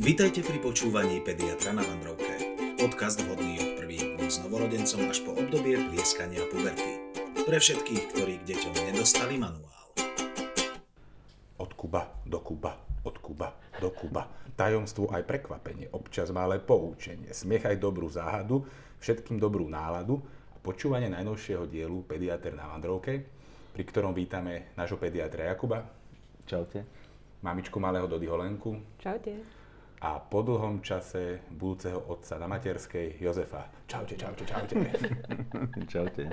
Vítajte pri počúvaní Pediatra na Vandrovke. Podcast vhodný od prvých dní s novorodencom až po obdobie plieskania puberty. Pre všetkých, ktorí k deťom nedostali manuál. Od Kuba do Kuba, od Kuba do Kuba. Tajomstvo aj prekvapenie, občas malé poučenie, smiech aj dobrú záhadu, všetkým dobrú náladu a počúvanie najnovšieho dielu Pediatr na Vandrovke, pri ktorom vítame nášho pediatra Jakuba, Čaute. mamičku malého Dodyho Lenku Čaute. A po dlhom čase budúceho otca na materskej Jozefa. Čaute, čaute, čaute. Čaute.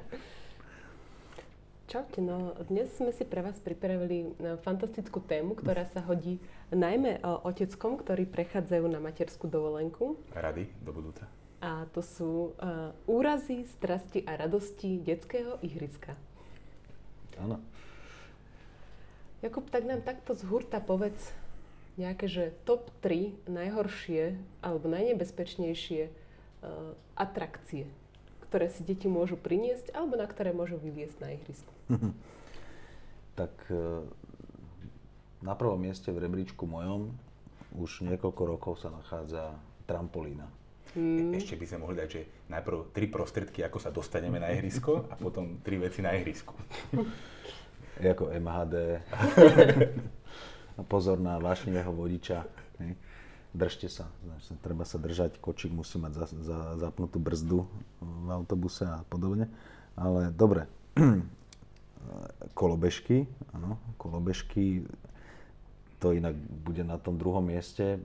Čaute, no dnes sme si pre vás pripravili e, fantastickú tému, ktorá sa hodí najmä e, oteckom, ktorí prechádzajú na materskú dovolenku. Rady do budúca. A to sú uh, úrazy, strasti a radosti detského ihriska. Áno. Jakub, tak nám takto z hurta povedz nejaké, že top 3 najhoršie alebo najnebezpečnejšie uh, atrakcie, ktoré si deti môžu priniesť alebo na ktoré môžu vyviesť na ihrisku. Tak e, na prvom mieste v rebríčku mojom už niekoľko rokov sa nachádza trampolína. Mm. Ešte by sme mohli dať, že najprv tri prostriedky, ako sa dostaneme na ihrisko a potom tri veci na ihrisku. Je ako MHD. Pozor na vášnivého vodiča. hej. Držte sa. Znači, Treba sa držať. Kočík musí mať za, za, zapnutú brzdu v autobuse a podobne. Ale dobre. Kolobežky. Áno, kolobežky. To inak bude na tom druhom mieste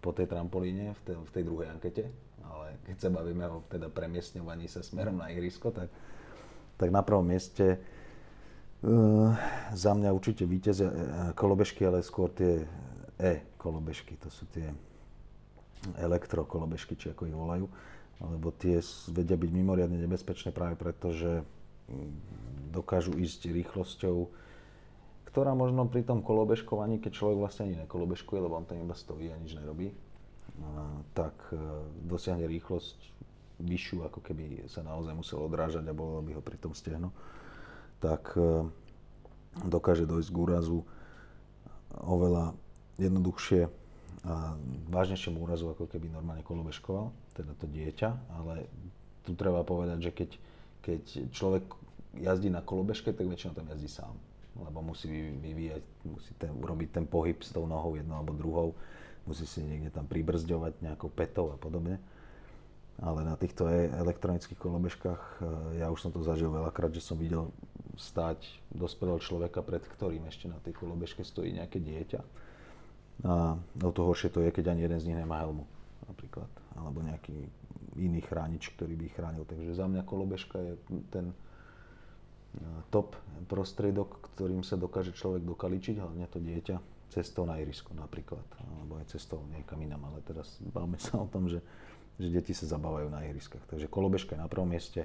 po tej trampolíne v tej, v tej druhej ankete. Ale keď sa bavíme o teda premiestňovaní sa smerom na ihrisko, tak, tak na prvom mieste za mňa určite víťazia uh, kolobežky, ale skôr tie e-kolobežky, to sú tie elektrokolobežky, či ako ich volajú, lebo tie vedia byť mimoriadne nebezpečné práve preto, že mm, dokážu ísť rýchlosťou, ktorá možno pri tom kolobežkovaní, keď človek vlastne ani nekolobežkuje, lebo on tam iba stojí a nič nerobí, uh, tak dosiahne rýchlosť vyššiu, ako keby sa naozaj musel odrážať a bolo by ho pri tom stehno tak e, dokáže dojsť k úrazu oveľa jednoduchšie a vážnejšiemu úrazu, ako keby normálne kolobežkoval, teda to dieťa, ale tu treba povedať, že keď, keď človek jazdí na kolobežke, tak väčšinou tam jazdí sám, lebo musí vy- vyvíjať, musí ten, urobiť ten pohyb s tou nohou jednou alebo druhou, musí si niekde tam pribrzďovať nejakou petou a podobne. Ale na týchto e- elektronických kolobežkách, e, ja už som to zažil veľakrát, že som videl stáť dospelého človeka, pred ktorým ešte na tej kolobežke stojí nejaké dieťa. A o to horšie to je, keď ani jeden z nich nemá helmu napríklad, alebo nejaký iný chránič, ktorý by ich chránil. Takže za mňa kolobežka je ten e, top prostriedok, ktorým sa dokáže človek dokaličiť, hlavne to dieťa, cestou na ihrisko napríklad, alebo aj cestou niekam inam, ale teraz bavme sa o tom, že že deti sa zabávajú na ihriskách. Takže kolobežka je na prvom mieste.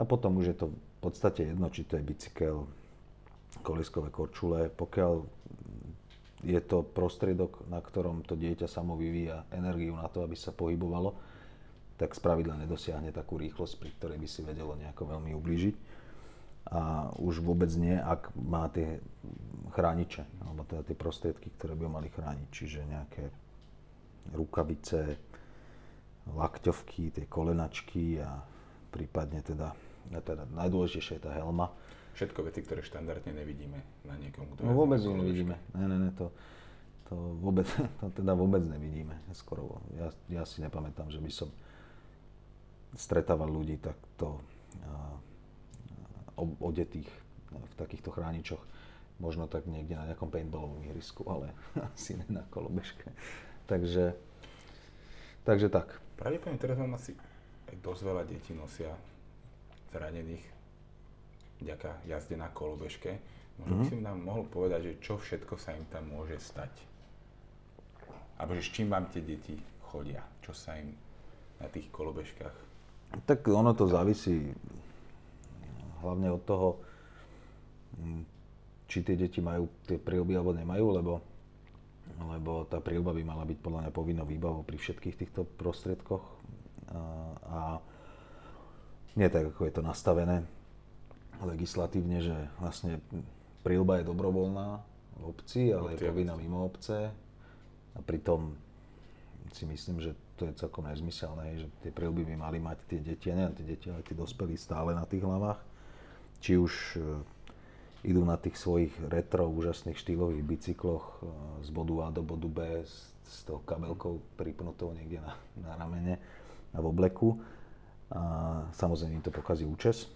A potom už je to v podstate jedno, či to je bicykel, koliskové korčule. Pokiaľ je to prostriedok, na ktorom to dieťa samo vyvíja energiu na to, aby sa pohybovalo, tak spravidla nedosiahne takú rýchlosť, pri ktorej by si vedelo nejako veľmi ublížiť. A už vôbec nie, ak má tie chrániče, alebo teda tie prostriedky, ktoré by ho mali chrániť, čiže nejaké rukavice, lakťovky, tie kolenačky a prípadne teda, teda najdôležitejšia je tá helma. Všetko veci, ktoré štandardne nevidíme na niekom, kto No vôbec kolobežke. nevidíme. Ne, ne, ne, to, to vôbec, to teda vôbec nevidíme. Skoro, ja, ja si nepamätám, že by som stretával ľudí takto o- odetých v takýchto chráničoch. Možno tak niekde na nejakom paintballovom ihrisku, ale asi ne na kolobežke. Takže, takže tak. Pravdepodobne teraz vám asi aj dosť veľa detí nosia zranených vďaka jazde na kolobežke. Možno by si mi nám mohol povedať, že čo všetko sa im tam môže stať. Alebo že s čím vám tie deti chodia, čo sa im na tých kolobežkách. Tak ono to závisí hlavne od toho, mm, či tie deti majú tie príľby alebo nemajú, lebo, lebo tá príľba by mala byť podľa mňa povinnou výbavou pri všetkých týchto prostriedkoch. A, a nie tak, ako je to nastavené legislatívne, že vlastne príľba je dobrovoľná v obci, ale je povinná mimo obce. A pritom si myslím, že to je celkom nezmyselné, že tie prilby by mali mať tie deti, a nielen tie deti, ale tí dospelí stále na tých hlavách. Či už e, idú na tých svojich retro úžasných štýlových bicykloch e, z bodu A do bodu B s, s tou kabelkou pripnutou niekde na, na ramene a v obleku. A samozrejme im to pokazí účes.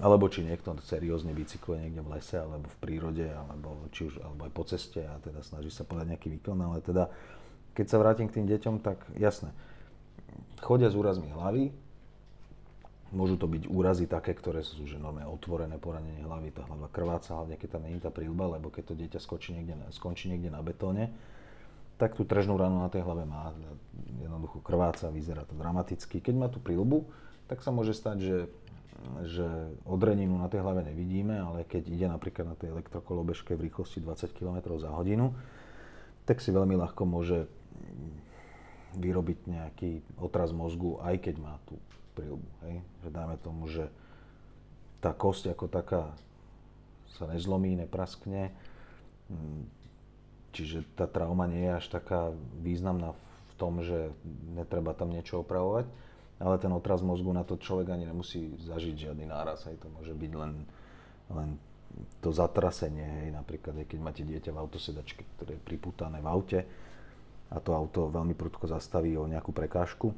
Alebo či niekto seriózne bicykluje niekde v lese, alebo v prírode, alebo, či už, alebo aj po ceste a teda snaží sa podať nejaký výkon, ale teda keď sa vrátim k tým deťom, tak jasné, chodia s úrazmi hlavy, Môžu to byť úrazy také, ktoré sú že normálne otvorené poranenie hlavy, tá hlava krváca, hlavne keď tam není tá prílba, lebo keď to dieťa skončí niekde, skončí niekde na betóne, tak tú trežnú ranu na tej hlave má, jednoducho krváca, vyzerá to dramaticky. Keď má tú prílbu, tak sa môže stať, že, že odreninu na tej hlave nevidíme, ale keď ide napríklad na tej elektrokolobežke v rýchlosti 20 km za hodinu, tak si veľmi ľahko môže vyrobiť nejaký otraz mozgu, aj keď má tú prílbu. Hej? Že dáme tomu, že tá kosť ako taká sa nezlomí, nepraskne. Čiže tá trauma nie je až taká významná v tom, že netreba tam niečo opravovať. Ale ten otraz mozgu na to človek ani nemusí zažiť žiadny náraz. Hej. To môže byť len, len to zatrasenie, hej, napríklad, keď máte dieťa v autosedačke, ktoré je priputané v aute a to auto veľmi prudko zastaví o nejakú prekážku,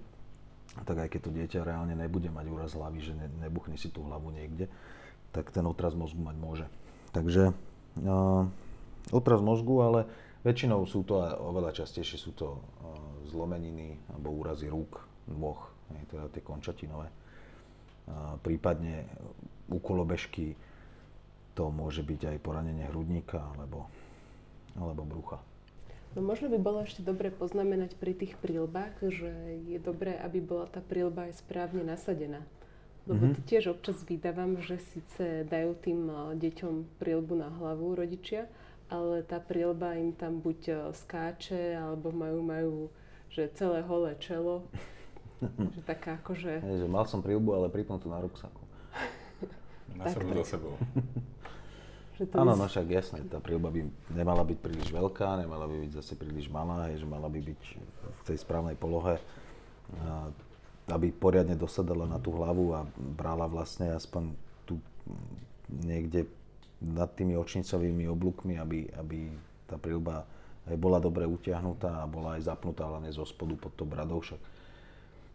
tak aj keď to dieťa reálne nebude mať úraz hlavy, že ne, nebuchne si tú hlavu niekde, tak ten otraz mozgu mať môže. Takže uh, otraz mozgu, ale väčšinou sú to, a oveľa častejšie sú to uh, zlomeniny alebo úrazy rúk, nôh, teda tie končatinové. Prípadne u kolobežky to môže byť aj poranenie hrudníka alebo, alebo brucha. No možno by bolo ešte dobre poznamenať pri tých prílbách, že je dobré, aby bola tá prílba aj správne nasadená. Lebo mm-hmm. tiež občas vydávam, že síce dajú tým deťom prílbu na hlavu rodičia, ale tá prílba im tam buď skáče, alebo majú, majú že celé holé čelo. že taká akože... Je, že mal som prílbu, ale pripnutú na ruksaku. Na sebou za sebou. Že to Áno, no však jasné, tá príľba by nemala byť príliš veľká, nemala by byť zase príliš malá, je, že mala by byť v tej správnej polohe, aby poriadne dosadala na tú hlavu a brala vlastne aspoň tu niekde nad tými očnicovými oblúkmi, aby, aby tá príľba aj bola dobre utiahnutá a bola aj zapnutá hlavne zo spodu pod to bradou. Však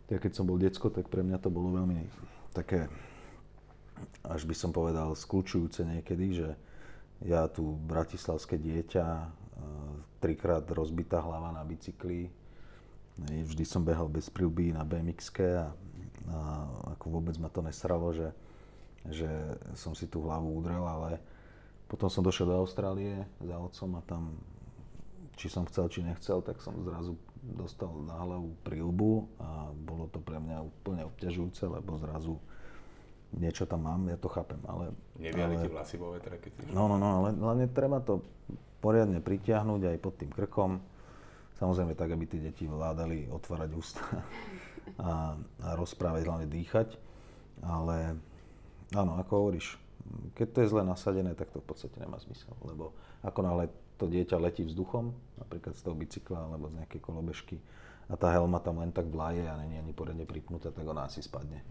ja keď som bol decko, tak pre mňa to bolo veľmi také, až by som povedal, skľúčujúce niekedy, že ja tu bratislavské dieťa, e, trikrát rozbitá hlava na bicykli, vždy som behal bez prilby na bmx a, a ako vôbec ma to nesralo, že, že som si tú hlavu udrel, ale potom som došiel do Austrálie za otcom a tam, či som chcel, či nechcel, tak som zrazu dostal na hlavu prilbu a bolo to pre mňa úplne obťažujúce, lebo zrazu niečo tam mám, ja to chápem, ale... Neviali ale, ti vlasy vo vetre, keď. No, no, no, ale hlavne treba to poriadne pritiahnuť aj pod tým krkom. Samozrejme tak, aby tie deti vládali otvárať ústa a, a rozprávať, hlavne dýchať. Ale áno, ako hovoríš, keď to je zle nasadené, tak to v podstate nemá zmysel, lebo ako náhle to dieťa letí vzduchom, napríklad z toho bicykla alebo z nejakej kolobežky, a tá helma tam len tak vlaje a není ani poriadne pripnutá, tak ona asi spadne.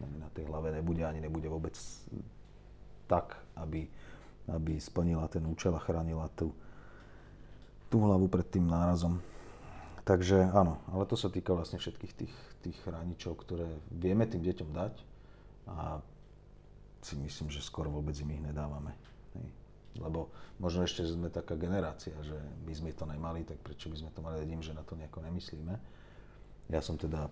Na tej hlave nebude ani nebude vôbec tak, aby, aby splnila ten účel a chránila tú, tú hlavu pred tým nárazom. Takže áno, ale to sa týka vlastne všetkých tých, tých chráničov, ktoré vieme tým deťom dať a si myslím, že skoro vôbec im ich nedávame. Hej. Lebo možno ešte sme taká generácia, že my sme to nemali, tak prečo by sme to mali vedím, že na to nejako nemyslíme. Ja som teda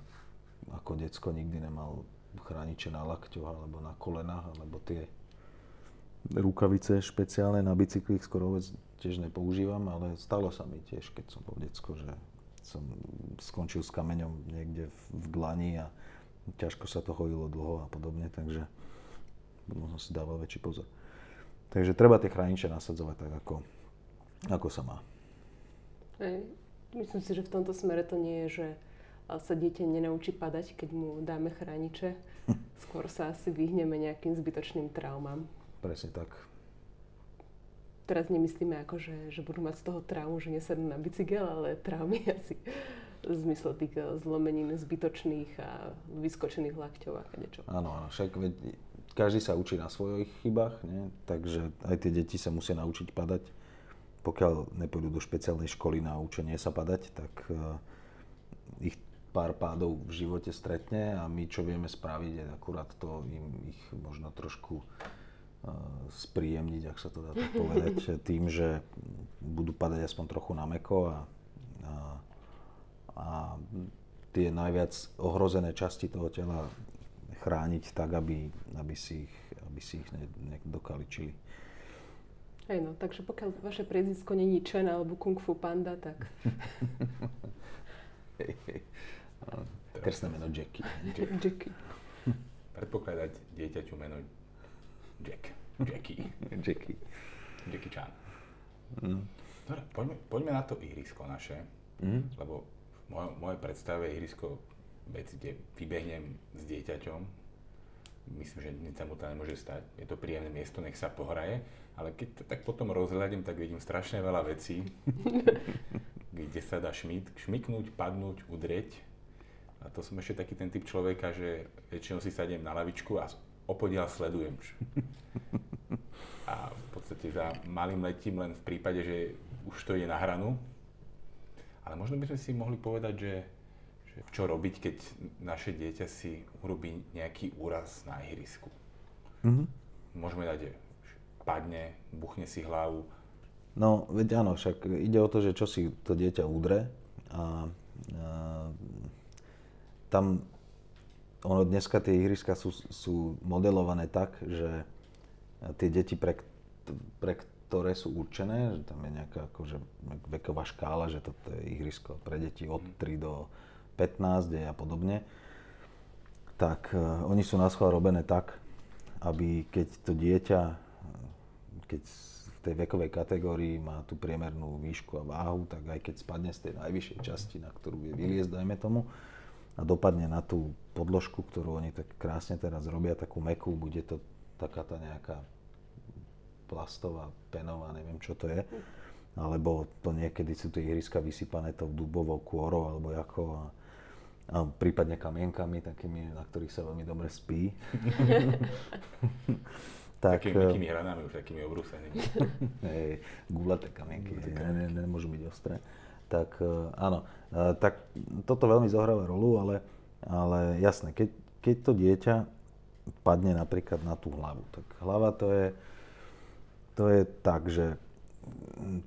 ako decko nikdy nemal chrániče na lakťoch alebo na kolenách, alebo tie rukavice špeciálne na bicyklích skoro vôbec tiež nepoužívam, ale stalo sa mi tiež, keď som bol decko, že som skončil s kameňom niekde v, dlani a ťažko sa to chodilo dlho a podobne, takže som si dával väčší pozor. Takže treba tie chrániče nasadzovať tak, ako, ako sa má. Hej. Myslím si, že v tomto smere to nie je, že sa dieťa nenaučí padať, keď mu dáme chrániče. Skôr sa asi vyhneme nejakým zbytočným traumám. Presne tak. Teraz nemyslíme ako, že, že budú mať z toho traumu, že nesadnú na bicykel, ale traumy asi v zmysle tých eh, zlomenín zbytočných a vyskočených lakťov a kadečo. Áno, áno, však každý sa učí na svojich chybách, nie? takže aj tie deti sa musia naučiť padať. Pokiaľ nepôjdu do špeciálnej školy na učenie sa padať, tak uh, ich pár pádov v živote stretne a my čo vieme spraviť je akurát to im ich možno trošku uh, spríjemniť, ak sa to dá tak povedať, tým, že budú padať aspoň trochu na meko a, a, a tie najviac ohrozené časti toho tela chrániť tak, aby, aby, si ich, aby si ich nedokaličili. Hej no, takže pokiaľ vaše priezvisko není Chen alebo Kung Fu Panda, tak... hej, hej. Krstné meno Jackie. Jackie. Predpokladať dieťaťu meno Jack. Jackie. Jackie. Jackie Chan. Mm. Dobre, poďme, poďme na to ihrisko naše, Mm. lebo v mojej, mojej predstave je ihrisko vec, kde vybehnem s dieťaťom, myslím, že nič sa mu tam nemôže stať. Je to príjemné miesto, nech sa pohraje, ale keď to tak potom rozhľadím, tak vidím strašne veľa vecí, kde sa dá šmik, šmiknúť, padnúť, udrieť. A to som ešte taký ten typ človeka, že väčšinou si sadiem na lavičku a opodiaľ sledujem. A v podstate za malým letím len v prípade, že už to je na hranu. Ale možno by sme si mohli povedať, že čo robiť, keď naše dieťa si urobí nejaký úraz na ihrisku. Mm-hmm. Môžeme dať, že padne, buchne si hlavu. No, veď áno, však ide o to, že čo si to dieťa udre a, a tam ono dneska tie ihriska sú, sú modelované tak, že tie deti, pre, pre ktoré sú určené, že tam je nejaká akože veková škála, že toto je ihrisko pre deti od 3 do 15 a podobne, tak uh, oni sú na robené tak, aby keď to dieťa, keď v tej vekovej kategórii má tú priemernú výšku a váhu, tak aj keď spadne z tej najvyššej časti, na ktorú je vyliezť, dajme tomu, a dopadne na tú podložku, ktorú oni tak krásne teraz robia, takú mekú, bude to taká tá nejaká plastová, penová, neviem čo to je. Alebo to niekedy sú tie ihriska vysypané tou dubovou kôrou, alebo ako. A prípadne kamienkami, takými, na ktorých sa veľmi dobre spí. tak, takými hranami, už takými obrúsenými. Hej, gulaté kamienky, ne, ne, nemôžu byť ostré. Tak e, áno, e, tak toto veľmi zohráva rolu, ale, ale jasné, keď, keď to dieťa padne napríklad na tú hlavu, tak hlava to je, to je tak, že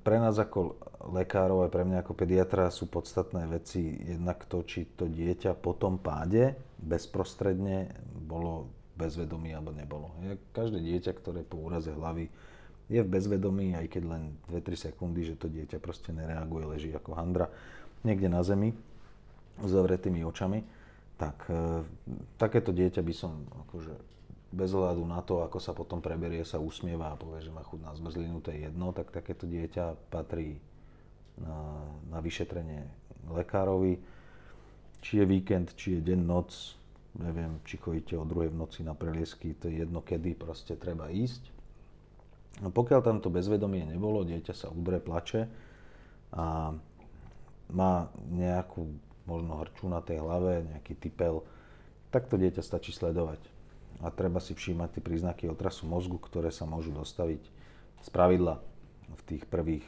pre nás ako lekárov aj pre mňa ako pediatra sú podstatné veci jednak to, či to dieťa po tom páde bezprostredne bolo bezvedomí alebo nebolo. Každé dieťa, ktoré po úraze hlavy je v bezvedomí, aj keď len 2-3 sekundy, že to dieťa proste nereaguje, leží ako handra niekde na zemi s zavretými očami, tak e, takéto dieťa by som akože bez ohľadu na to, ako sa potom preberie, sa usmieva a povie, že má chud na zmrzlinu, to je jedno, tak takéto dieťa patrí na, na vyšetrenie lekárovi. Či je víkend, či je deň, noc, neviem, či chodíte o druhej v noci na preliesky, to je jedno kedy, proste treba ísť. No pokiaľ tam to bezvedomie nebolo, dieťa sa udre, plače a má nejakú možno hrču na tej hlave, nejaký typel, tak to dieťa stačí sledovať a treba si všímať tie príznaky otrasu mozgu, ktoré sa môžu dostaviť z pravidla v tých prvých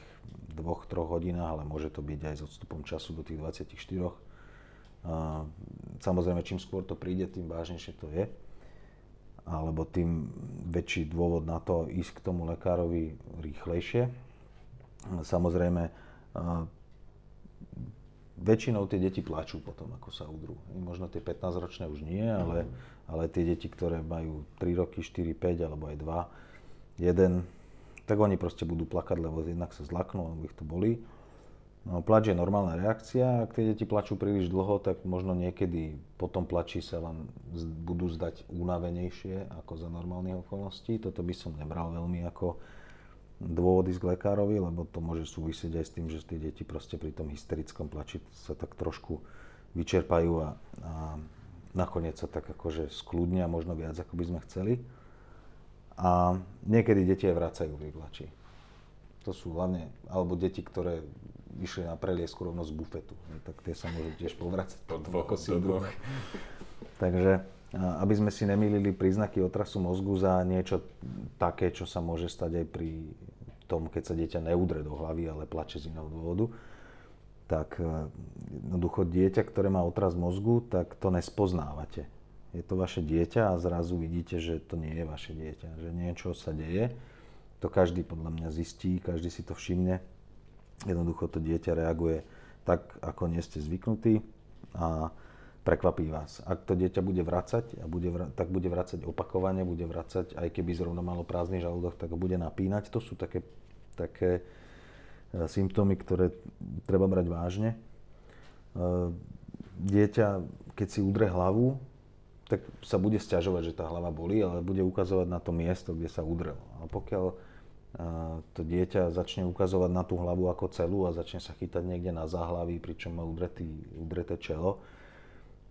dvoch, troch hodinách, ale môže to byť aj s odstupom času do tých 24. Samozrejme, čím skôr to príde, tým vážnejšie to je. Alebo tým väčší dôvod na to ísť k tomu lekárovi rýchlejšie. Samozrejme, väčšinou tie deti plačú potom, ako sa udrú. Možno tie 15-ročné už nie, ale ale tie deti, ktoré majú 3 roky, 4, 5 alebo aj 2, 1, tak oni proste budú plakať, lebo jednak sa zlaknú, alebo ich to bolí. No, plač je normálna reakcia, ak tie deti plačú príliš dlho, tak možno niekedy po tom plači sa vám budú zdať únavenejšie ako za normálnych okolností. Toto by som nebral veľmi ako dôvody k lekárovi, lebo to môže súvisieť aj s tým, že tie deti proste pri tom hysterickom plači sa tak trošku vyčerpajú a, a nakoniec sa tak akože skľudnia možno viac, ako by sme chceli. A niekedy deti aj vracajú v plači. To sú hlavne, alebo deti, ktoré išli na preliesku rovno z bufetu. Tak tie sa môžu tiež povracať. Do dvoch, ako dvoch. Takže aby sme si nemýlili príznaky otrasu mozgu za niečo také, čo sa môže stať aj pri tom, keď sa dieťa neudre do hlavy, ale plače z iného dôvodu, tak e, jednoducho dieťa, ktoré má otras mozgu, tak to nespoznávate. Je to vaše dieťa a zrazu vidíte, že to nie je vaše dieťa, že niečo sa deje. To každý podľa mňa zistí, každý si to všimne. Jednoducho to dieťa reaguje tak, ako nie ste zvyknutí a prekvapí vás. Ak to dieťa bude vracať, a bude vra- tak bude vracať opakovane, bude vracať, aj keby zrovna malo prázdny žalúdok, tak ho bude napínať. To sú také, také symptómy, ktoré treba brať vážne. E, dieťa, keď si udre hlavu, tak sa bude stiažovať, že tá hlava bolí, ale bude ukazovať na to miesto, kde sa udrel. A pokiaľ e, to dieťa začne ukazovať na tú hlavu ako celú a začne sa chytať niekde na záhlaví, pričom má udretý, udreté čelo,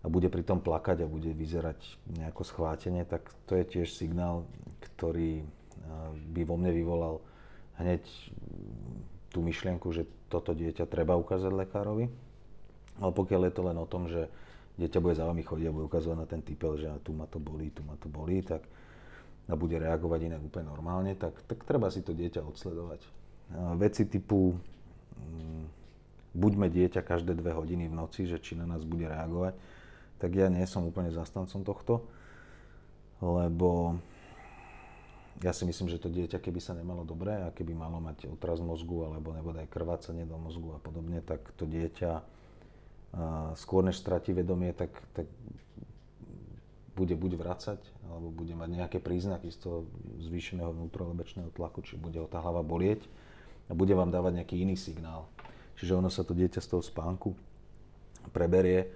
a bude pritom plakať a bude vyzerať nejako schvátene, tak to je tiež signál, ktorý by vo mne vyvolal hneď tú myšlienku, že toto dieťa treba ukázať lekárovi. Ale pokiaľ je to len o tom, že dieťa bude za vami chodiť a bude ukazovať na ten typel, že tu ma to bolí, tu ma to bolí, tak a bude reagovať inak úplne normálne, tak, tak treba si to dieťa odsledovať. Veci typu mm, buďme dieťa každé dve hodiny v noci, že či na nás bude reagovať, tak ja nie som úplne zastancom tohto, lebo ja si myslím, že to dieťa, keby sa nemalo dobre a keby malo mať otraz mozgu alebo aj krvácanie do mozgu a podobne, tak to dieťa skôr než stratí vedomie, tak, tak bude buď vracať, alebo bude mať nejaké príznaky z toho zvýšeného vnútrolebečného tlaku, či bude ho tá hlava bolieť a bude vám dávať nejaký iný signál. Čiže ono sa to dieťa z toho spánku preberie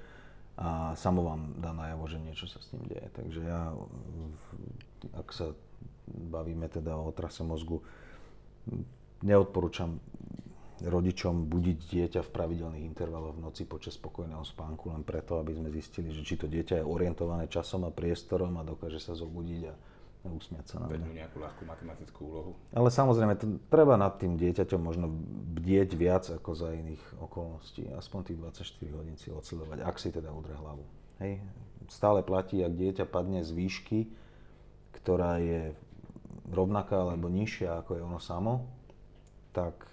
a samo vám dá najavo, že niečo sa s ním deje. Takže ja, ak sa bavíme teda o otrase mozgu, neodporúčam rodičom budiť dieťa v pravidelných intervaloch v noci počas spokojného spánku len preto, aby sme zistili, že či to dieťa je orientované časom a priestorom a dokáže sa zobudiť a usmiať sa na mňa. nejakú ľahkú matematickú úlohu. Ale samozrejme, to, treba nad tým dieťaťom možno bdieť viac ako za iných okolností. Aspoň tých 24 hodín si odsledovať, ak si teda udre hlavu. Hej. Stále platí, ak dieťa padne z výšky, ktorá je rovnaká alebo nižšia ako je ono samo, tak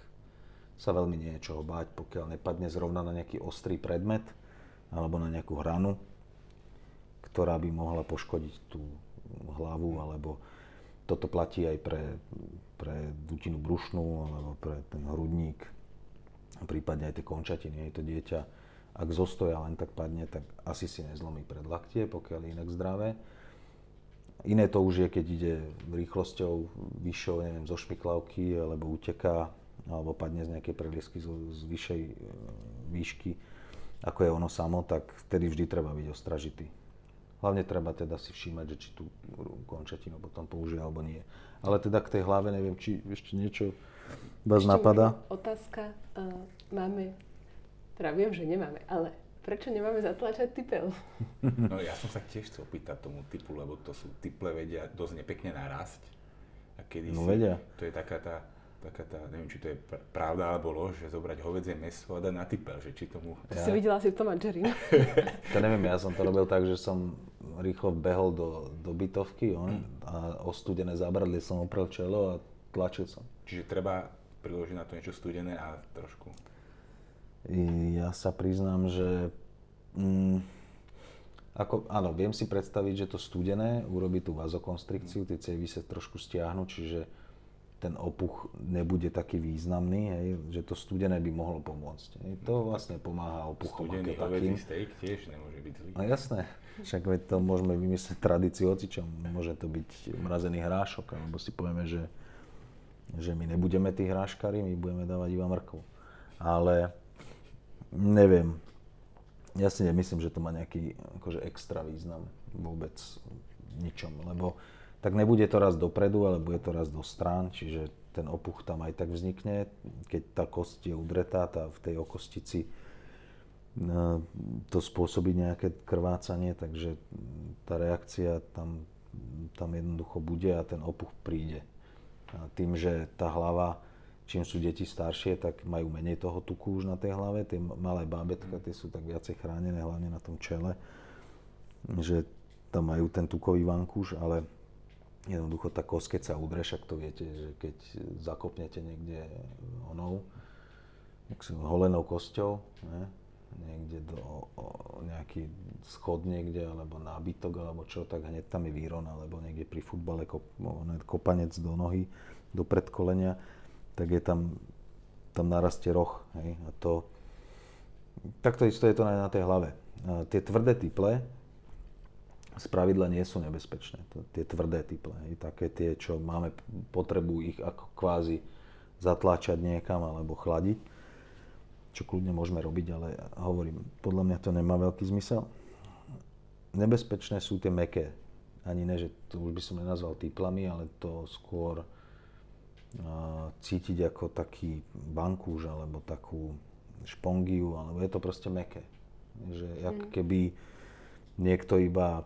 sa veľmi nie je čoho báť, pokiaľ nepadne zrovna na nejaký ostrý predmet alebo na nejakú hranu, ktorá by mohla poškodiť tú hlavu, alebo toto platí aj pre, pre dutinu brušnú, alebo pre ten hrudník, prípadne aj tie končatiny. Je to dieťa, ak zostoja len tak padne, tak asi si nezlomí predlaktie, pokiaľ je inak zdravé. Iné to už je, keď ide rýchlosťou vyššou, neviem, zo šmiklavky, alebo uteká, alebo padne z nejakej preliesky z, z vyššej e, výšky, ako je ono samo, tak vtedy vždy treba byť ostražitý. Hlavne treba teda si všímať, že či tú končatinu potom použije alebo nie. Ale teda k tej hlave neviem, či ešte niečo vás ešte napadá. Otázka. Uh, máme, teda viem, že nemáme, ale prečo nemáme zatlačať typel? No ja som sa tiež chcel opýtať tomu typu, lebo to sú typle vedia dosť nepekne narásť. A kedy no vedia. To je taká tá taká tá, neviem, či to je pravda alebo lož, že zobrať hovedzie meso a dať na typel, že či tomu... Ja. Si videla si to manžerín? to neviem, ja som to robil tak, že som rýchlo behol do, do bytovky on, a o studené zabradlie som oprel čelo a tlačil som. Čiže treba priložiť na to niečo studené a trošku... Ja sa priznám, že... Mm, ako, áno, viem si predstaviť, že to studené urobí tú vazokonstrikciu, tie cevy sa trošku stiahnu, čiže ten opuch nebude taký významný, hej, že to studené by mohlo pomôcť. Hej. To vlastne pomáha opuchom Studený takým. steak tiež nemôže byť zlý. No jasné, však veď to môžeme vymyslieť tradíciu ocičom. Môže to byť mrazený hrášok, alebo si povieme, že, že my nebudeme tí hráškari, my budeme dávať iba mrkvu. Ale neviem, ja si nemyslím, že to má nejaký akože extra význam vôbec ničom, lebo tak nebude to raz dopredu, ale bude to raz do strán, čiže ten opuch tam aj tak vznikne. Keď tá kosť je udretá, tá v tej okostici e, to spôsobí nejaké krvácanie, takže tá reakcia tam, tam jednoducho bude a ten opuch príde. A tým, že tá hlava čím sú deti staršie, tak majú menej toho tuku už na tej hlave. Tie malé bábetka, tie sú tak viacej chránené, hlavne na tom čele, že tam majú ten tukový vankúš, ale jednoducho tá kosť, keď sa udre, však to viete, že keď zakopnete niekde onou, holenou kosťou, ne? niekde do o, nejaký schod niekde, alebo nábytok, alebo čo, tak hneď tam je výron, alebo niekde pri futbale kop, kopanec do nohy, do predkolenia tak je tam, tam narastie roh. Hej? A to, takto isto je to aj na tej hlave. A tie tvrdé typle z pravidla nie sú nebezpečné. To, tie tvrdé typle, hej? také tie, čo máme potrebu ich ako kvázi zatláčať niekam alebo chladiť, čo kľudne môžeme robiť, ale hovorím, podľa mňa to nemá veľký zmysel. Nebezpečné sú tie meké. Ani ne, že to už by som nenazval typlami, ale to skôr cítiť ako taký bankúž alebo takú špongiu, alebo je to proste meké. Že jak mm. keby niekto iba,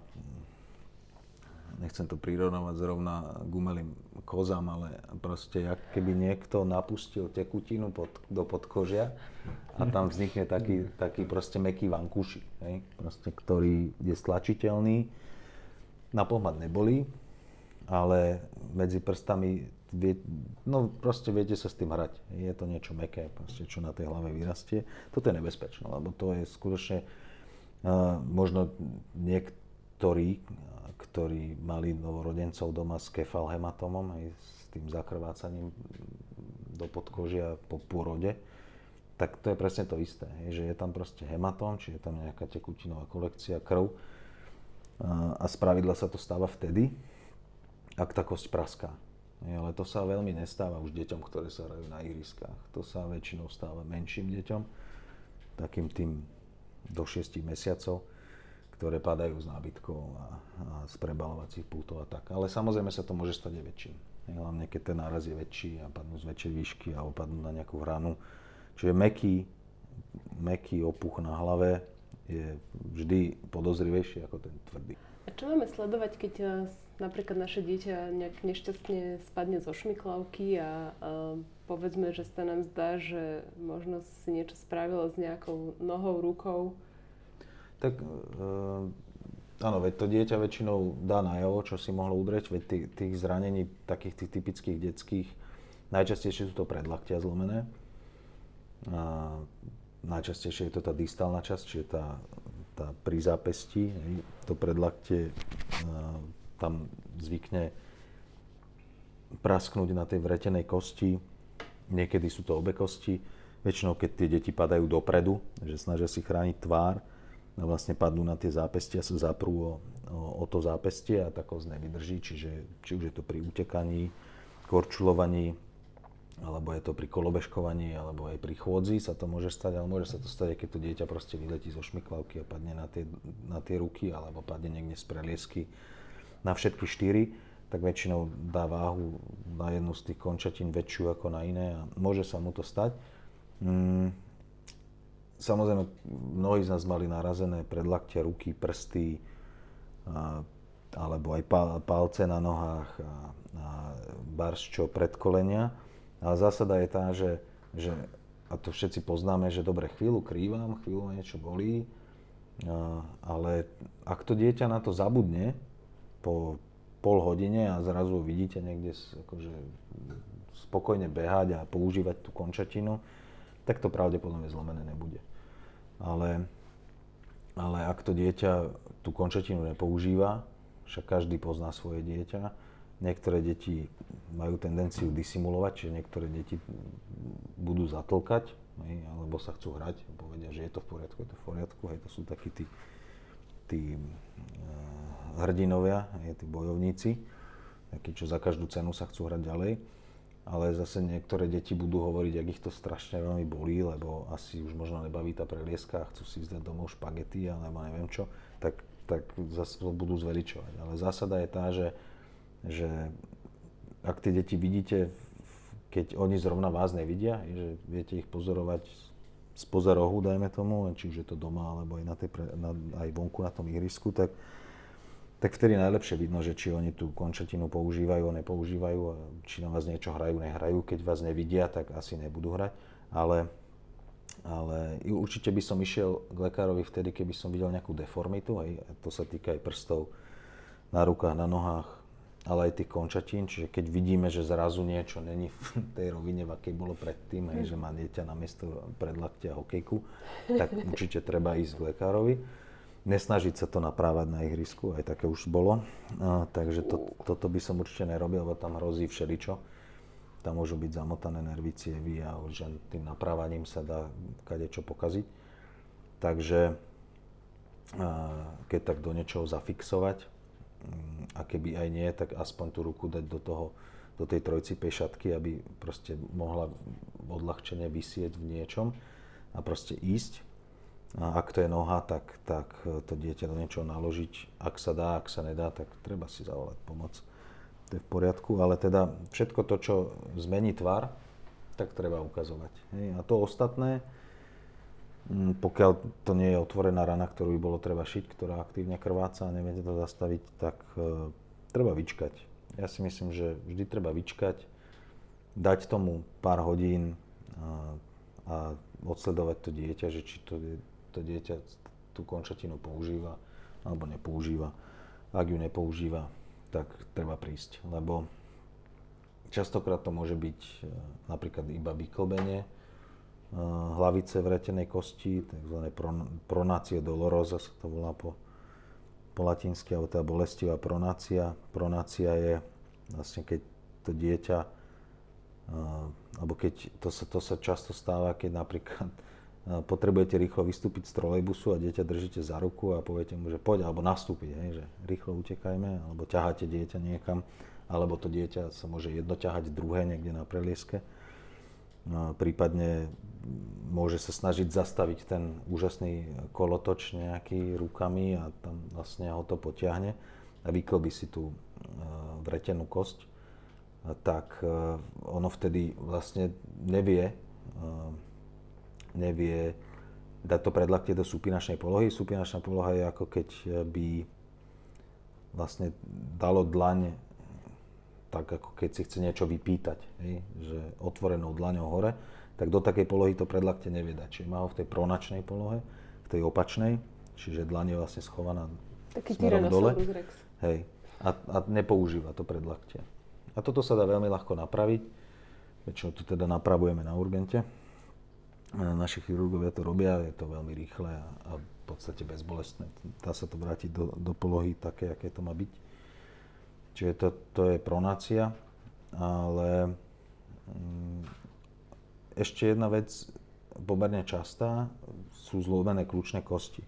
nechcem to prirovnávať zrovna k umelým kozám, ale proste jak keby niekto napustil tekutinu pod, do podkožia a tam vznikne taký, taký proste meký vankúši, hej? Proste, ktorý je stlačiteľný, na pohľad nebolí, ale medzi prstami vie, no proste viete sa s tým hrať. Je to niečo meké, proste, čo na tej hlave vyrastie. Toto je nebezpečné, lebo to je skutočne uh, možno niektorí, ktorí mali novorodencov doma s kefalhematomom, aj s tým zakrvácaním do podkožia po pôrode, tak to je presne to isté, že je tam proste hematom, či je tam nejaká tekutinová kolekcia, krv a spravidla sa to stáva vtedy, ak tá kosť praská. Ale to sa veľmi nestáva už deťom, ktoré sa hrajú na ihriskách. To sa väčšinou stáva menším deťom, takým tým do 6 mesiacov, ktoré padajú z nábytkov a, a z prebalovacích pútov a tak. Ale samozrejme sa to môže stať aj väčším. Hlavne keď ten náraz je väčší a padnú z väčšej výšky alebo padnú na nejakú hranu. Čiže meký, meký opuch na hlave je vždy podozrivejší ako ten tvrdý. A čo máme sledovať, keď napríklad naše dieťa nejak nešťastne spadne zo šmiklavky a, a povedzme, že sa nám zdá, že možno si niečo spravilo s nejakou nohou, rukou. Tak e, áno, veď to dieťa väčšinou dá najavo, čo si mohlo udreť, veď tých, tých zranení, takých tých typických detských, najčastejšie sú to predlaktia zlomené. A najčastejšie je to tá distálna časť, čiže tá, tá pri zápesti, to predlaktie tam zvykne prasknúť na tej vretenej kosti. Niekedy sú to obe kosti. Väčšinou, keď tie deti padajú dopredu, že snažia si chrániť tvár, a vlastne padnú na tie zápestia, sa zaprú o, o, o to zápestie a tá kosť nevydrží. Čiže či už je to pri utekaní, korčulovaní, alebo je to pri kolobežkovaní, alebo aj pri chôdzi sa to môže stať, ale môže sa to stať, keď to dieťa proste vyletí zo šmiklavky a padne na tie, na tie ruky, alebo padne niekde z preliesky na všetky štyri, tak väčšinou dá váhu na jednu z tých končatín väčšiu ako na iné a môže sa mu to stať. Mm, samozrejme, mnohí z nás mali narazené predlaktia, ruky, prsty, a, alebo aj palce na nohách a, a barščo predkolenia. Ale zásada je tá, že, že a to všetci poznáme, že dobre, chvíľu krývam, chvíľu niečo bolí, a, ale ak to dieťa na to zabudne, po pol hodine a zrazu vidíte niekde akože, spokojne behať a používať tú končatinu, tak to pravdepodobne zlomené nebude. Ale, ale ak to dieťa tú končatinu nepoužíva, však každý pozná svoje dieťa, niektoré deti majú tendenciu disimulovať, čiže niektoré deti budú zatlkať, alebo sa chcú hrať, povedia, že je to v poriadku, je to v poriadku, hej, to sú takí tí, tí hrdinovia, je tí bojovníci, takí, čo za každú cenu sa chcú hrať ďalej. Ale zase niektoré deti budú hovoriť, ak ich to strašne veľmi bolí, lebo asi už možno nebaví tá prelieska a chcú si zdať domov špagety alebo neviem čo, tak, tak zase to budú zveličovať. Ale zásada je tá, že, že ak tie deti vidíte, keď oni zrovna vás nevidia, že viete ich pozorovať spoza rohu, dajme tomu, či už je to doma alebo aj, na tej na, aj vonku na tom ihrisku, tak tak vtedy najlepšie vidno, že či oni tú končatinu používajú, nepoužívajú, a či na vás niečo hrajú, nehrajú. Keď vás nevidia, tak asi nebudú hrať. Ale, ale určite by som išiel k lekárovi vtedy, keby som videl nejakú deformitu, hej, to sa týka aj prstov na rukách, na nohách, ale aj tých končatín, čiže keď vidíme, že zrazu niečo není v tej rovine, v akej bolo predtým, hej, že má dieťa na miesto predlaktia hokejku, tak určite treba ísť k lekárovi. Nesnažiť sa to naprávať na ihrisku, aj také už bolo. A, takže to, toto by som určite nerobil, lebo tam hrozí všeličo. Tam môžu byť zamotané nervy, cievy a už tým naprávaním sa dá kadečo pokaziť. Takže a, keď tak do niečoho zafixovať, Mm, a keby aj nie, tak aspoň tú ruku dať do toho, do tej trojci pešatky, aby proste mohla odľahčene vysieť v niečom a proste ísť. A ak to je noha, tak, tak to dieťa do niečoho naložiť. Ak sa dá, ak sa nedá, tak treba si zavolať pomoc. To je v poriadku, ale teda všetko to, čo zmení tvar, tak treba ukazovať. Hej. A to ostatné, Mm, pokiaľ to nie je otvorená rana, ktorú by bolo treba šiť, ktorá aktívne krváca a neviete to zastaviť, tak uh, treba vyčkať. Ja si myslím, že vždy treba vyčkať, dať tomu pár hodín a, a odsledovať to dieťa, že či to, to dieťa tú končatinu používa alebo nepoužíva. Ak ju nepoužíva, tak treba prísť, lebo častokrát to môže byť e, napríklad iba vyklbenie, Eh, hlavice vretenej kosti, tzv. pronácie dolorosa sa to volá po, po latinsky, alebo teda bolestivá pronácia. Pronácia je vlastne, keď to dieťa, eh, alebo keď to sa, to sa často stáva, keď napríklad potrebujete rýchlo vystúpiť z trolejbusu a dieťa držíte za ruku a poviete mu, že poď, alebo nastúpiť, hej, že rýchlo utekajme, alebo ťaháte dieťa niekam, alebo to dieťa sa môže jedno ťahať druhé niekde na prelieske. No, prípadne môže sa snažiť zastaviť ten úžasný kolotoč nejaký rukami a tam vlastne ho to potiahne a vyklbí si tú e, vretenú kosť, tak e, ono vtedy vlastne nevie, e, nevie dať to predlaktie do supinačnej polohy. Supinačná poloha je ako keď by vlastne dalo dlaň tak ako keď si chce niečo vypýtať, hej, že otvorenou dlaňou hore tak do takej polohy to predlakte nevie dať. Čiže má ho v tej pronačnej polohe, v tej opačnej, čiže dlaň je vlastne schovaná Taký smerom dole. Rex. Hej. A, a nepoužíva to predlaktie. A toto sa dá veľmi ľahko napraviť. Väčšinou to teda napravujeme na urgente. Naši chirurgovia to robia, je to veľmi rýchle a, a v podstate bezbolestné. Dá sa to vrátiť do, do polohy také, aké to má byť. Čiže to, to je pronácia, ale mm, ešte jedna vec, pomerne častá, sú zlomené kľúčne kosti.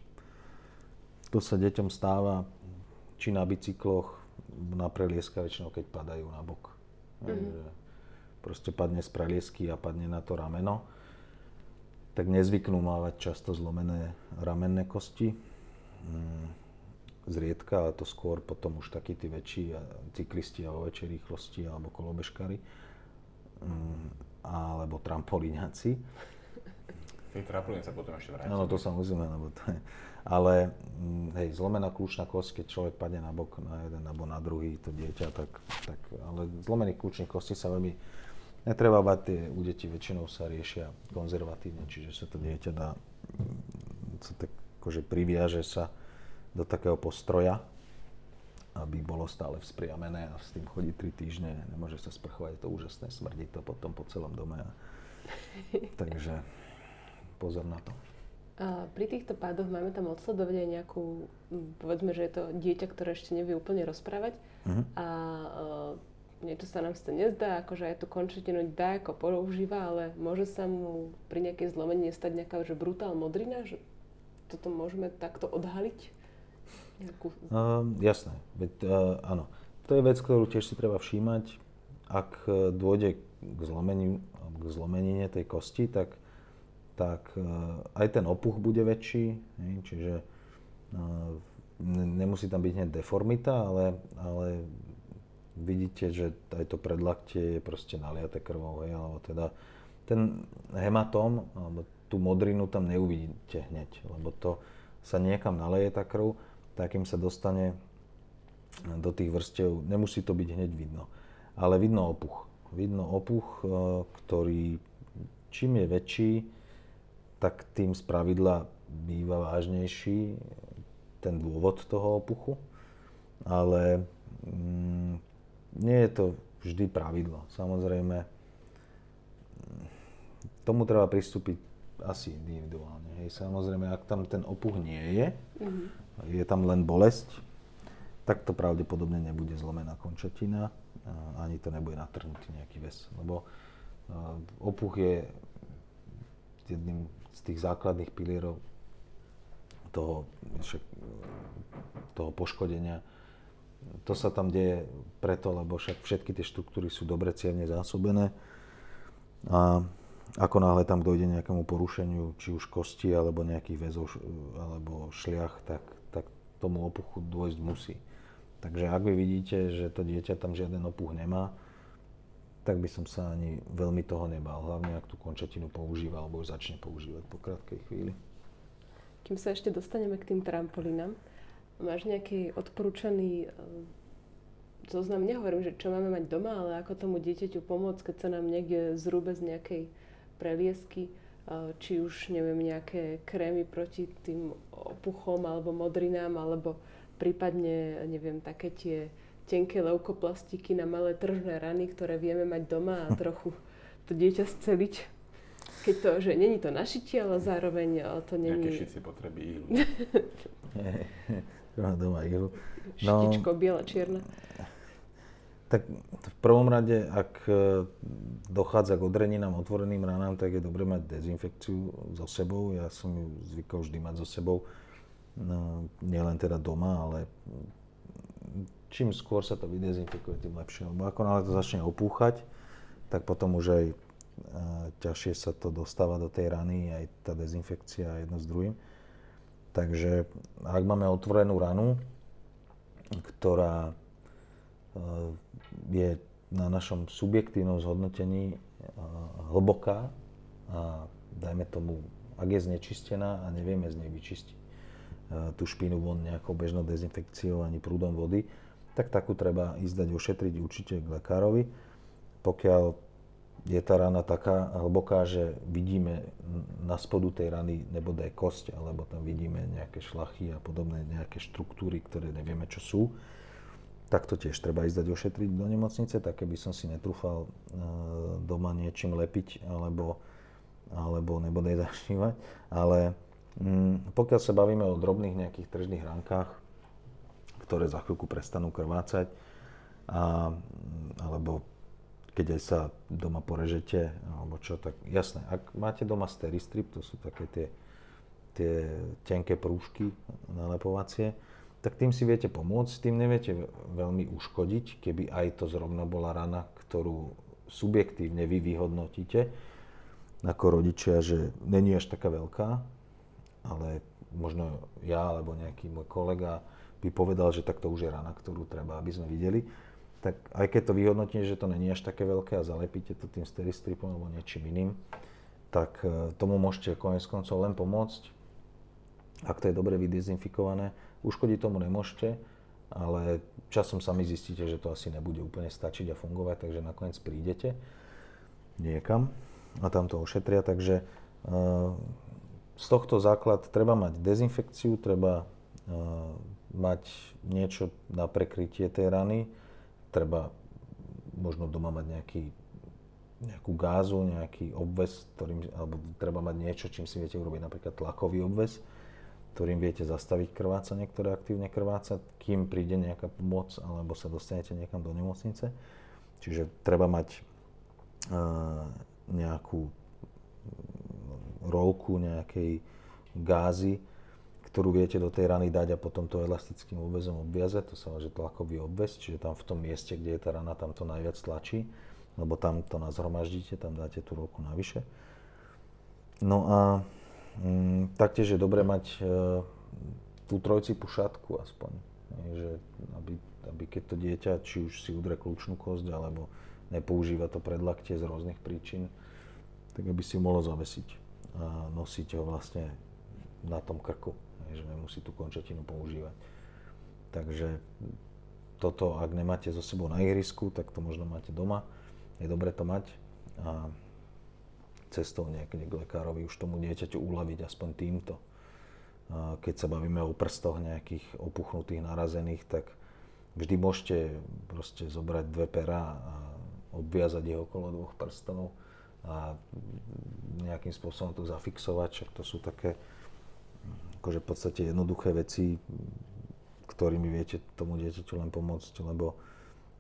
To sa deťom stáva či na bicykloch, na prelieska väčšinou, keď padajú na bok. Mm-hmm. Proste padne z preliesky a padne na to rameno. Tak nezvyknú mávať často zlomené ramenné kosti. Mm, zriedka, ale to skôr potom už takí tí väčší cyklisti a vo väčšej rýchlosti alebo kolobežkári. Mm, alebo trampolíňaci. Tým trampolín sa potom ešte vráti. Áno, to sa musíme, lebo to je... Ale mm, hej, zlomená kľúčna kosť, keď človek padne na bok na jeden alebo na druhý, to dieťa, tak, tak ale zlomených kľúčných kostí sa veľmi netreba bať, tie u detí väčšinou sa riešia konzervatívne, čiže sa to dieťa dá, mm, sa tak akože priviaže sa do takého postroja, aby bolo stále vzpriamené a s tým chodí 3 týždne, nemôže sa sprchovať, je to úžasné, smrdí to potom po celom dome. A... Takže pozor na to. A pri týchto pádoch máme tam odsledovať aj nejakú, povedzme, že je to dieťa, ktoré ešte nevie úplne rozprávať uh-huh. a niečo sa nám to nezdá, akože aj tú končetinu dá ako používa, ale môže sa mu pri nejakej zlomení stať nejaká že brutál modrina, že toto môžeme takto odhaliť? Uh, jasné, Veď, uh, áno. To je vec, ktorú tiež si treba všímať. Ak uh, dôjde k zlomeniu, k zlomenine tej kosti, tak, tak uh, aj ten opuch bude väčší, hej, čiže uh, nemusí tam byť hneď deformita, ale, ale vidíte, že aj to predlaktie je proste naliate krvou, hej, alebo teda ten hematóm, alebo tú modrinu tam neuvidíte hneď, lebo to sa niekam naleje tá krv tak kým sa dostane do tých vrstev. Nemusí to byť hneď vidno. Ale vidno opuch. Vidno opuch, e, ktorý čím je väčší, tak tým spravidla býva vážnejší ten dôvod toho opuchu. Ale mm, nie je to vždy pravidlo. Samozrejme, tomu treba pristúpiť asi individuálne. Hej. Samozrejme, ak tam ten opuch nie je, mm-hmm. je tam len bolesť, tak to pravdepodobne nebude zlomená končatina, ani to nebude natrhnutý nejaký väz. Lebo opuch je jedným z tých základných pilierov toho, toho poškodenia. To sa tam deje preto, lebo však všetky tie štruktúry sú dobre cievne zásobené. A ako náhle tam dojde nejakému porušeniu, či už kosti, alebo nejakých väzov, alebo šliach, tak, tak tomu opuchu dôjsť musí. Takže ak vy vidíte, že to dieťa tam žiaden opuch nemá, tak by som sa ani veľmi toho nebal. Hlavne ak tú končatinu používa alebo už začne používať po krátkej chvíli. Kým sa ešte dostaneme k tým trampolínam, máš nejaký odporúčaný e, zoznam, nehovorím, že čo máme mať doma, ale ako tomu dieťaťu pomôcť, keď sa nám niekde zrúbe z nejakej preliesky, e, či už neviem, nejaké krémy proti tým opuchom alebo modrinám, alebo prípadne, neviem, také tie tenké leukoplastiky na malé tržné rany, ktoré vieme mať doma a trochu to dieťa sceliť. Keď to, že není to našitie, ale zároveň to není... Nejaké šicie potreby. Má doma ihlu. No, Štičko, biela, čierna. Tak v prvom rade, ak e, dochádza k odreninám, otvoreným ranám, tak je dobre mať dezinfekciu so sebou. Ja som ju zvykol vždy mať so sebou no, nielen teda doma, ale čím skôr sa to vydezinfikuje, tým lepšie. Lebo ako náhle to začne opúchať, tak potom už aj e, ťažšie sa to dostáva do tej rany, aj tá dezinfekcia jedno s druhým. Takže ak máme otvorenú ranu, ktorá e, je na našom subjektívnom zhodnotení e, hlboká a dajme tomu, ak je znečistená a nevieme z nej vyčistiť tú špínu von nejakou bežnou dezinfekciou ani prúdom vody, tak takú treba ísť dať ošetriť určite k lekárovi. Pokiaľ je tá rana taká hlboká, že vidíme na spodu tej rany nebodaj kosť, alebo tam vidíme nejaké šlachy a podobné nejaké štruktúry, ktoré nevieme, čo sú, tak to tiež treba ísť dať ošetriť do nemocnice, také by som si netrúfal e, doma niečím lepiť, alebo, alebo nebodaj zašívať. Ale Mm, pokiaľ sa bavíme o drobných nejakých tržných rankách, ktoré za chvíľku prestanú krvácať, a, alebo keď aj sa doma porežete, alebo čo, tak jasné, ak máte doma steristrip, to sú také tie, tie tenké prúžky nalepovacie, tak tým si viete pomôcť, tým neviete veľmi uškodiť, keby aj to zrovna bola rana, ktorú subjektívne vy vyhodnotíte ako rodičia, že není až taká veľká, ale možno ja alebo nejaký môj kolega by povedal, že takto už je rana, ktorú treba, aby sme videli. Tak aj keď to vyhodnotíte, že to není až také veľké a zalepíte to tým steristripom alebo niečím iným, tak e, tomu môžete konec koncov len pomôcť. Ak to je dobre vydezinfikované, uškodiť tomu nemôžete, ale časom sami zistíte, že to asi nebude úplne stačiť a fungovať, takže nakoniec prídete niekam a tam to ošetria. Takže uh, z tohto základ treba mať dezinfekciu, treba uh, mať niečo na prekrytie tej rany, treba možno doma mať nejaký, nejakú gázu, nejaký obves, ktorým, alebo treba mať niečo, čím si viete urobiť napríklad tlakový obves, ktorým viete zastaviť krvácanie, ktoré aktívne krváca, kým príde nejaká pomoc alebo sa dostanete niekam do nemocnice. Čiže treba mať uh, nejakú rolku nejakej gázy, ktorú viete do tej rany dať a potom to elastickým obvezom obviazať, to sa volá, že tlakový obvez, čiže tam v tom mieste, kde je tá rana, tam to najviac tlačí, lebo tam to nazhromaždíte, tam dáte tú rolku navyše. No a mm, taktiež je dobre mať e, tú trojcipu šatku aspoň, že aby, aby keď to dieťa, či už si udre kľúčnú kosť, alebo nepoužíva to predlaktie z rôznych príčin, tak aby si mohlo zavesiť a nosiť ho vlastne na tom krku, že nemusí tú končatinu používať. Takže toto, ak nemáte so sebou na ihrisku, tak to možno máte doma. Je dobre to mať. A cestou niekde k lekárovi už tomu dieťaťu uľaviť aspoň týmto. Keď sa bavíme o prstoch nejakých opuchnutých, narazených, tak vždy môžete proste zobrať dve pera a obviazať ich okolo dvoch prstov a nejakým spôsobom to zafixovať, však to sú také akože v podstate jednoduché veci, ktorými viete tomu dieťaťu len pomôcť, lebo,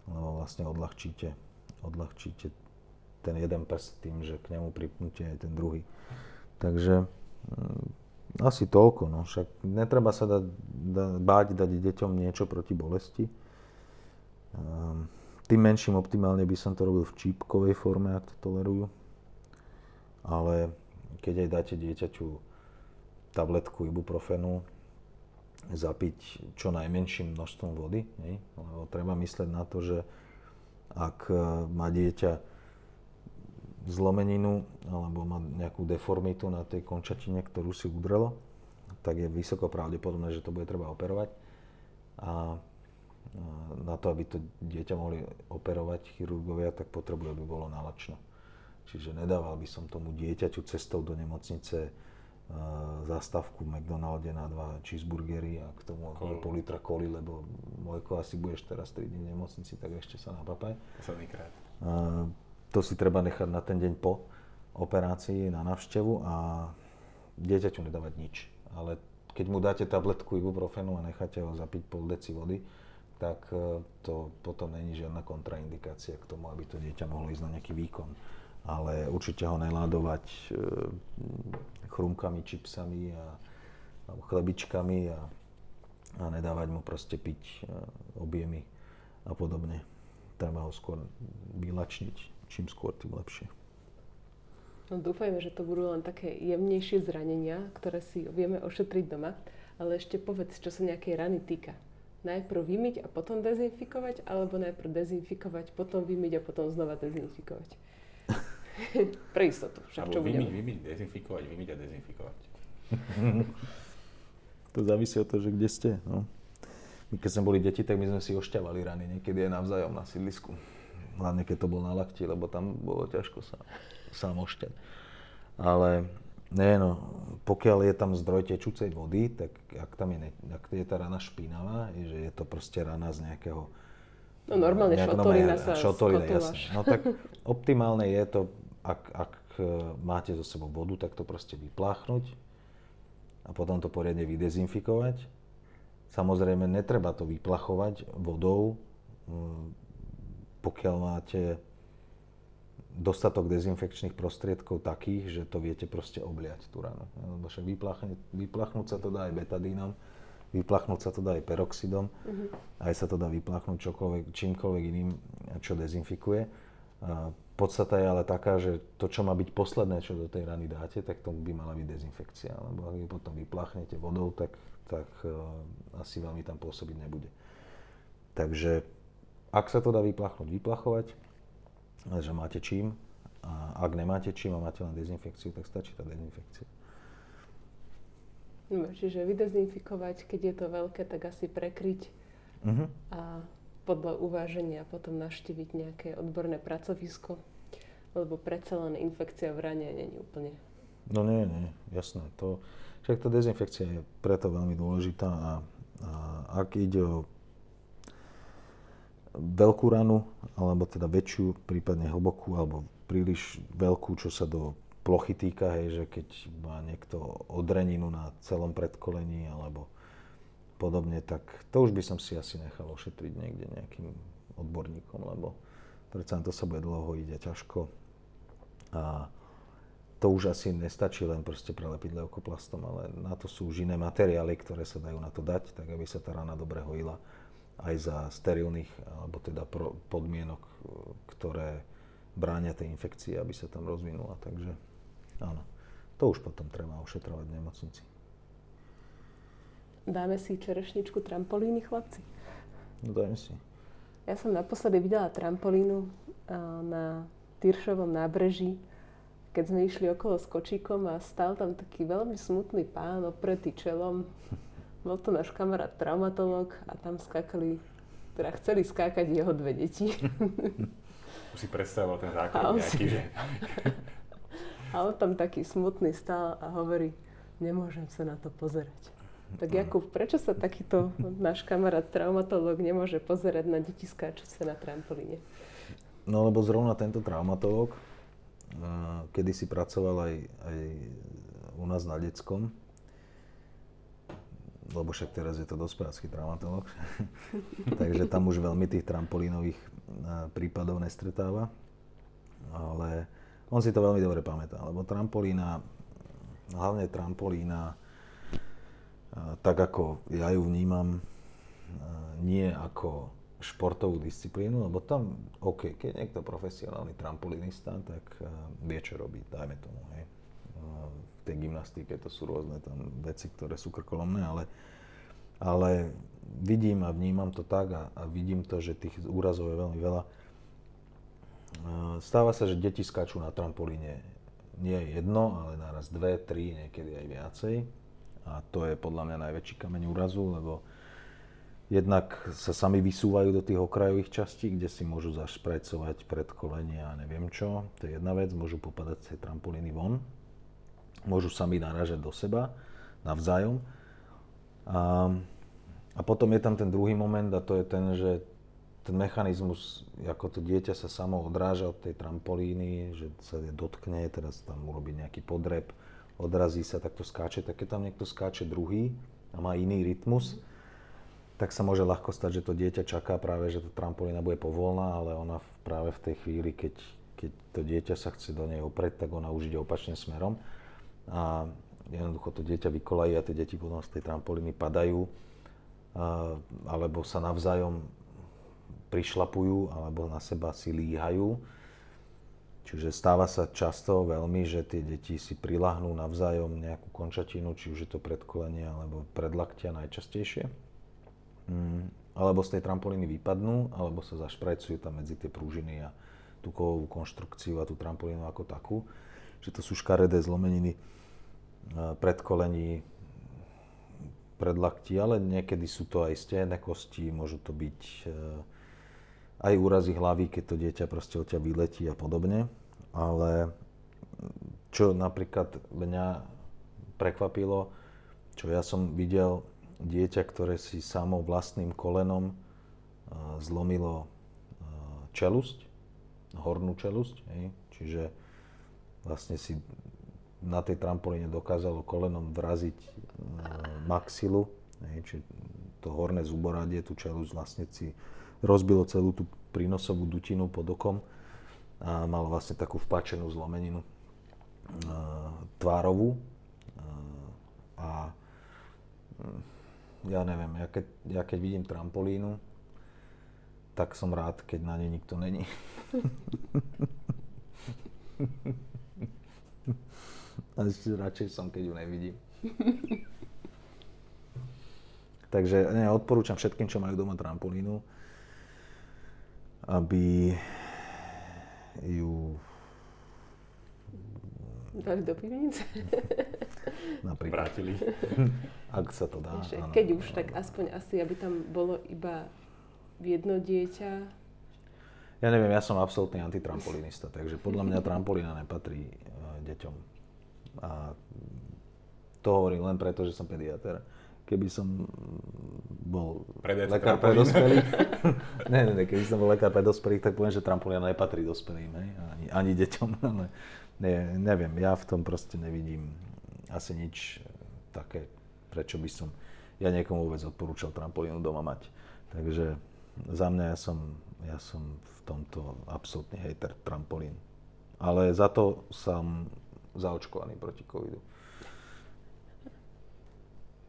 lebo vlastne odľahčíte, odľahčíte ten jeden prst tým, že k nemu pripnúte aj ten druhý. Takže mm, asi toľko, no však netreba sa dať, da, báť dať deťom niečo proti bolesti. Um, tým menším optimálne by som to robil v čípkovej forme, ak to tolerujú ale keď aj dáte dieťaťu tabletku ibuprofenu, zapiť čo najmenším množstvom vody, hej? lebo treba mysleť na to, že ak e, má dieťa zlomeninu alebo má nejakú deformitu na tej končatine, ktorú si udrelo, tak je vysoko pravdepodobné, že to bude treba operovať. A na to, aby to dieťa mohli operovať chirurgovia, tak potrebuje, aby bolo nalačno. Čiže nedával by som tomu dieťaťu cestou do nemocnice uh, zastavku v McDonalde na dva cheeseburgery a k tomu Kol. pol litra koli, lebo Mojko, asi budeš teraz 3 dní v nemocnici, tak ešte sa napapaj. Posledný krát. Uh, to si treba nechať na ten deň po operácii, na návštevu a dieťaťu nedávať nič. Ale keď mu dáte tabletku ibuprofenu a necháte ho zapiť pol deci vody, tak to potom není žiadna kontraindikácia k tomu, aby to dieťa mohlo ísť na nejaký výkon ale určite ho neládovať e, chrumkami, čipsami a, alebo chlebičkami a, a nedávať mu proste piť e, objemy a podobne. Treba ho skôr vylačniť, čím skôr, tým lepšie. No dúfajme, že to budú len také jemnejšie zranenia, ktoré si vieme ošetriť doma. Ale ešte povedz, čo sa nejakej rany týka. Najprv vymyť a potom dezinfikovať, alebo najprv dezinfikovať, potom vymyť a potom znova dezinfikovať. Pre istotu. Však čo vymiť, vymiť, dezinfikovať, vymiť a dezinfikovať. to závisí od toho, že kde ste. No. My keď sme boli deti, tak my sme si ošťavali rany niekedy aj navzájom na sídlisku. Hlavne keď to bol na lakti, lebo tam bolo ťažko sa sám ošťať. Ale nie, no, pokiaľ je tam zdroj tečúcej vody, tak ak tam je, ak je tá rana špinavá, je, že je to proste rana z nejakého No normálne šotolina sa šotolina, jasne. No tak optimálne je to ak, ak e, máte so sebou vodu, tak to proste vypláchnuť a potom to poriadne vydezinfikovať. Samozrejme, netreba to vyplachovať vodou, pokiaľ máte dostatok dezinfekčných prostriedkov takých, že to viete proste obliať tú ranu. Lebo však vyplachnúť sa to dá aj betadínom, vyplachnúť sa to dá aj peroxidom, uh-huh. aj sa to dá vyplachnúť čokoľvek, čímkoľvek iným, čo dezinfikuje. Podstata je ale taká, že to, čo má byť posledné, čo do tej rany dáte, tak to by mala byť dezinfekcia. Lebo ak ju potom vypláchnete vodou, tak, tak uh, asi veľmi tam pôsobiť nebude. Takže ak sa to dá vyplachnúť, vyplachovať, že máte čím. A ak nemáte čím a máte len dezinfekciu, tak stačí tá dezinfekcia. No, čiže vydezinfikovať, keď je to veľké, tak asi prekryť uh-huh. a podľa uváženia potom navštíviť nejaké odborné pracovisko, lebo predsa len infekcia v rane není úplne. No nie, nie, jasné. To, však tá dezinfekcia je preto veľmi dôležitá a, a ak ide o veľkú ranu, alebo teda väčšiu, prípadne hlbokú, alebo príliš veľkú, čo sa do plochy týka, hej, že keď má niekto odreninu na celom predkolení, alebo podobne, tak to už by som si asi nechal ošetriť niekde nejakým odborníkom, lebo predsa to sa bude dlho a ťažko. A to už asi nestačí len proste prelepiť leukoplastom, ale na to sú už iné materiály, ktoré sa dajú na to dať, tak aby sa tá rana dobre hojila aj za sterilných, alebo teda podmienok, ktoré bránia tej infekcie, aby sa tam rozvinula. Takže áno, to už potom treba ošetrovať v nemocnici. Dáme si čerešničku trampolíny, chlapci? No dajme si. Ja som naposledy videla trampolínu na Tyršovom nábreží, keď sme išli okolo s kočíkom a stal tam taký veľmi smutný pán opretý čelom. Bol to náš kamarát traumatolog a tam skakali teda chceli skákať jeho dve deti. Už si predstavoval ten zákrok A on nejaký, si- že... A on tam taký smutný stál a hovorí, nemôžem sa na to pozerať. Tak Jakub, prečo sa takýto náš kamarát traumatológ nemôže pozerať na deti skáčuce na trampolíne? No lebo zrovna tento traumatológ, kedy si pracoval aj, aj u nás na detskom, lebo však teraz je to dospelácky traumatológ, takže tam už veľmi tých trampolínových eh, prípadov nestretáva, ale on si to veľmi dobre pamätá, lebo trampolína, hlavne trampolína, eh, tak ako ja ju vnímam, nie ako športovú disciplínu, lebo tam, OK, keď niekto profesionálny trampolínista, tak vie, čo robí, dajme tomu, hej. V tej gymnastike to sú rôzne tam veci, ktoré sú krkolomné, ale, ale vidím a vnímam to tak a, a vidím to, že tých úrazov je veľmi veľa. Stáva sa, že deti skáču na trampolíne nie jedno, ale naraz dve, tri, niekedy aj viacej. A to je podľa mňa najväčší kameň úrazu, lebo Jednak sa sami vysúvajú do tých okrajových častí, kde si môžu zašprajcovať predkolenia a neviem čo. To je jedna vec, môžu popadať tej trampolíny von. Môžu sami narážať do seba navzájom. A, a potom je tam ten druhý moment a to je ten, že ten mechanizmus, ako to dieťa sa samo odráža od tej trampolíny, že sa dotkne, teraz tam urobí nejaký podreb, odrazí sa, tak to skáče. Tak keď tam niekto skáče druhý a má iný rytmus, tak sa môže ľahko stať, že to dieťa čaká práve, že tá trampolína bude povolná, ale ona práve v tej chvíli, keď, keď to dieťa sa chce do nej opreť, tak ona už ide opačným smerom. A jednoducho to dieťa vykolají a tie deti potom z tej trampolíny padajú, alebo sa navzájom prišlapujú, alebo na seba si líhajú. Čiže stáva sa často veľmi, že tie deti si prilahnú navzájom nejakú končatinu, či už je to predkolenie alebo predlaktia najčastejšie. Mm, alebo z tej trampolíny vypadnú, alebo sa zašprajcujú tam medzi tie prúžiny a tú kovovú konštrukciu a tú trampolínu ako takú. Že to sú škaredé zlomeniny predkolení, predlaktí, ale niekedy sú to aj stehné kosti, môžu to byť e, aj úrazy hlavy, keď to dieťa proste od ťa vyletí a podobne. Ale čo napríklad mňa prekvapilo, čo ja som videl dieťa, ktoré si samo vlastným kolenom uh, zlomilo uh, čelusť, hornú čelusť, hej. čiže vlastne si na tej trampolíne dokázalo kolenom vraziť uh, maxilu, hej, čiže to horné zuboradie, tú čelusť vlastne si rozbilo celú tú prínosovú dutinu pod okom a mal vlastne takú vpačenú zlomeninu tvárovú a ja neviem, ja keď, ja keď vidím trampolínu, tak som rád, keď na nej nikto není. A ešte radšej som, keď ju nevidím. Takže ne, odporúčam všetkým, čo majú doma trampolínu, aby ju Dali do pivnice? napríklad, Vrátili. ak sa to dá. Ešte, áno. keď už, tak aspoň asi, aby tam bolo iba jedno dieťa. Ja neviem, ja som absolútny antitrampolinista, takže podľa mňa trampolína nepatrí e, deťom. A to hovorím len preto, že som pediater. Keby som bol Prediaci lekár pre trampolín. dospelých, ne, ne, ne, keby som bol lekár pre dospelých, tak poviem, že trampolína nepatrí dospelým, hej, ani, ani deťom, ale ne, neviem, ja v tom proste nevidím asi nič také, prečo by som ja niekomu vôbec odporúčal trampolínu doma mať. Takže za mňa ja som, ja som v tomto absolútny hejter trampolín. Ale za to som zaočkovaný proti covidu.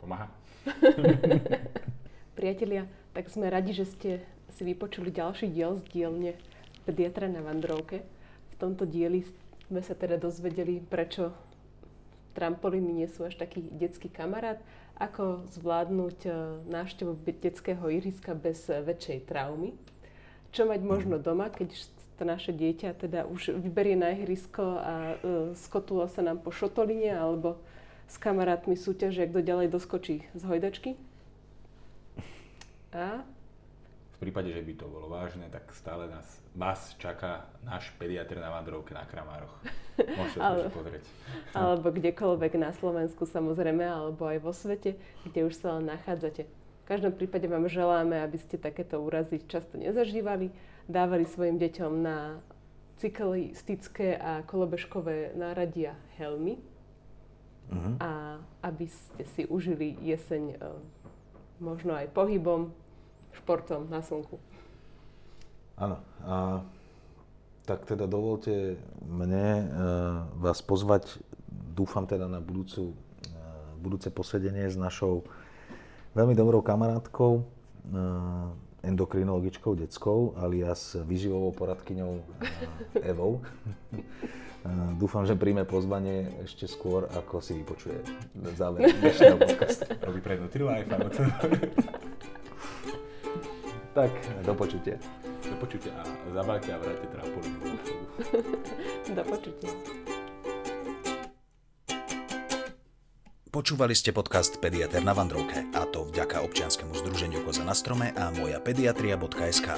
Pomáha? Priatelia, tak sme radi, že ste si vypočuli ďalší diel z dielne Pediatra na Vandrovke. V tomto dieli sme sa teda dozvedeli, prečo trampolíny nie sú až taký detský kamarát, ako zvládnuť e, návštevu detského ihriska bez väčšej traumy, čo mať možno doma, keď to naše dieťa teda už vyberie na ihrisko a e, skotula sa nám po šotoline alebo s kamarátmi súťaže, kto ďalej doskočí z hojdačky. A Sme prípade, že by to bolo vážne, tak stále nás, vás čaká náš pediatr na vandrovke na Kramároch. Môžete sa pozrieť. Alebo kdekoľvek na Slovensku samozrejme, alebo aj vo svete, kde už sa len nachádzate. V každom prípade vám želáme, aby ste takéto úrazy často nezažívali, dávali svojim deťom na cyklistické a kolobežkové náradia helmy Mhm. a aby ste si užili jeseň e, možno aj pohybom, športom na slnku. Áno. A tak teda dovolte mne e, vás pozvať, dúfam teda na budúcu, e, budúce posedenie s našou veľmi dobrou kamarátkou, e, endokrinologičkou detskou, alias výživovou poradkyňou Evou. Dúfam, že príjme pozvanie ešte skôr, ako si vypočuje záver dnešného podcastu. Robí pre Nutrilife, alebo čo? Tak, do počutia. Do počutia a zabalte a vráte trampolinu do počutia. Počúvali ste podcast Pediater na Vandrovke a to vďaka občianskému združeniu Koza na strome a moja pediatria.sk.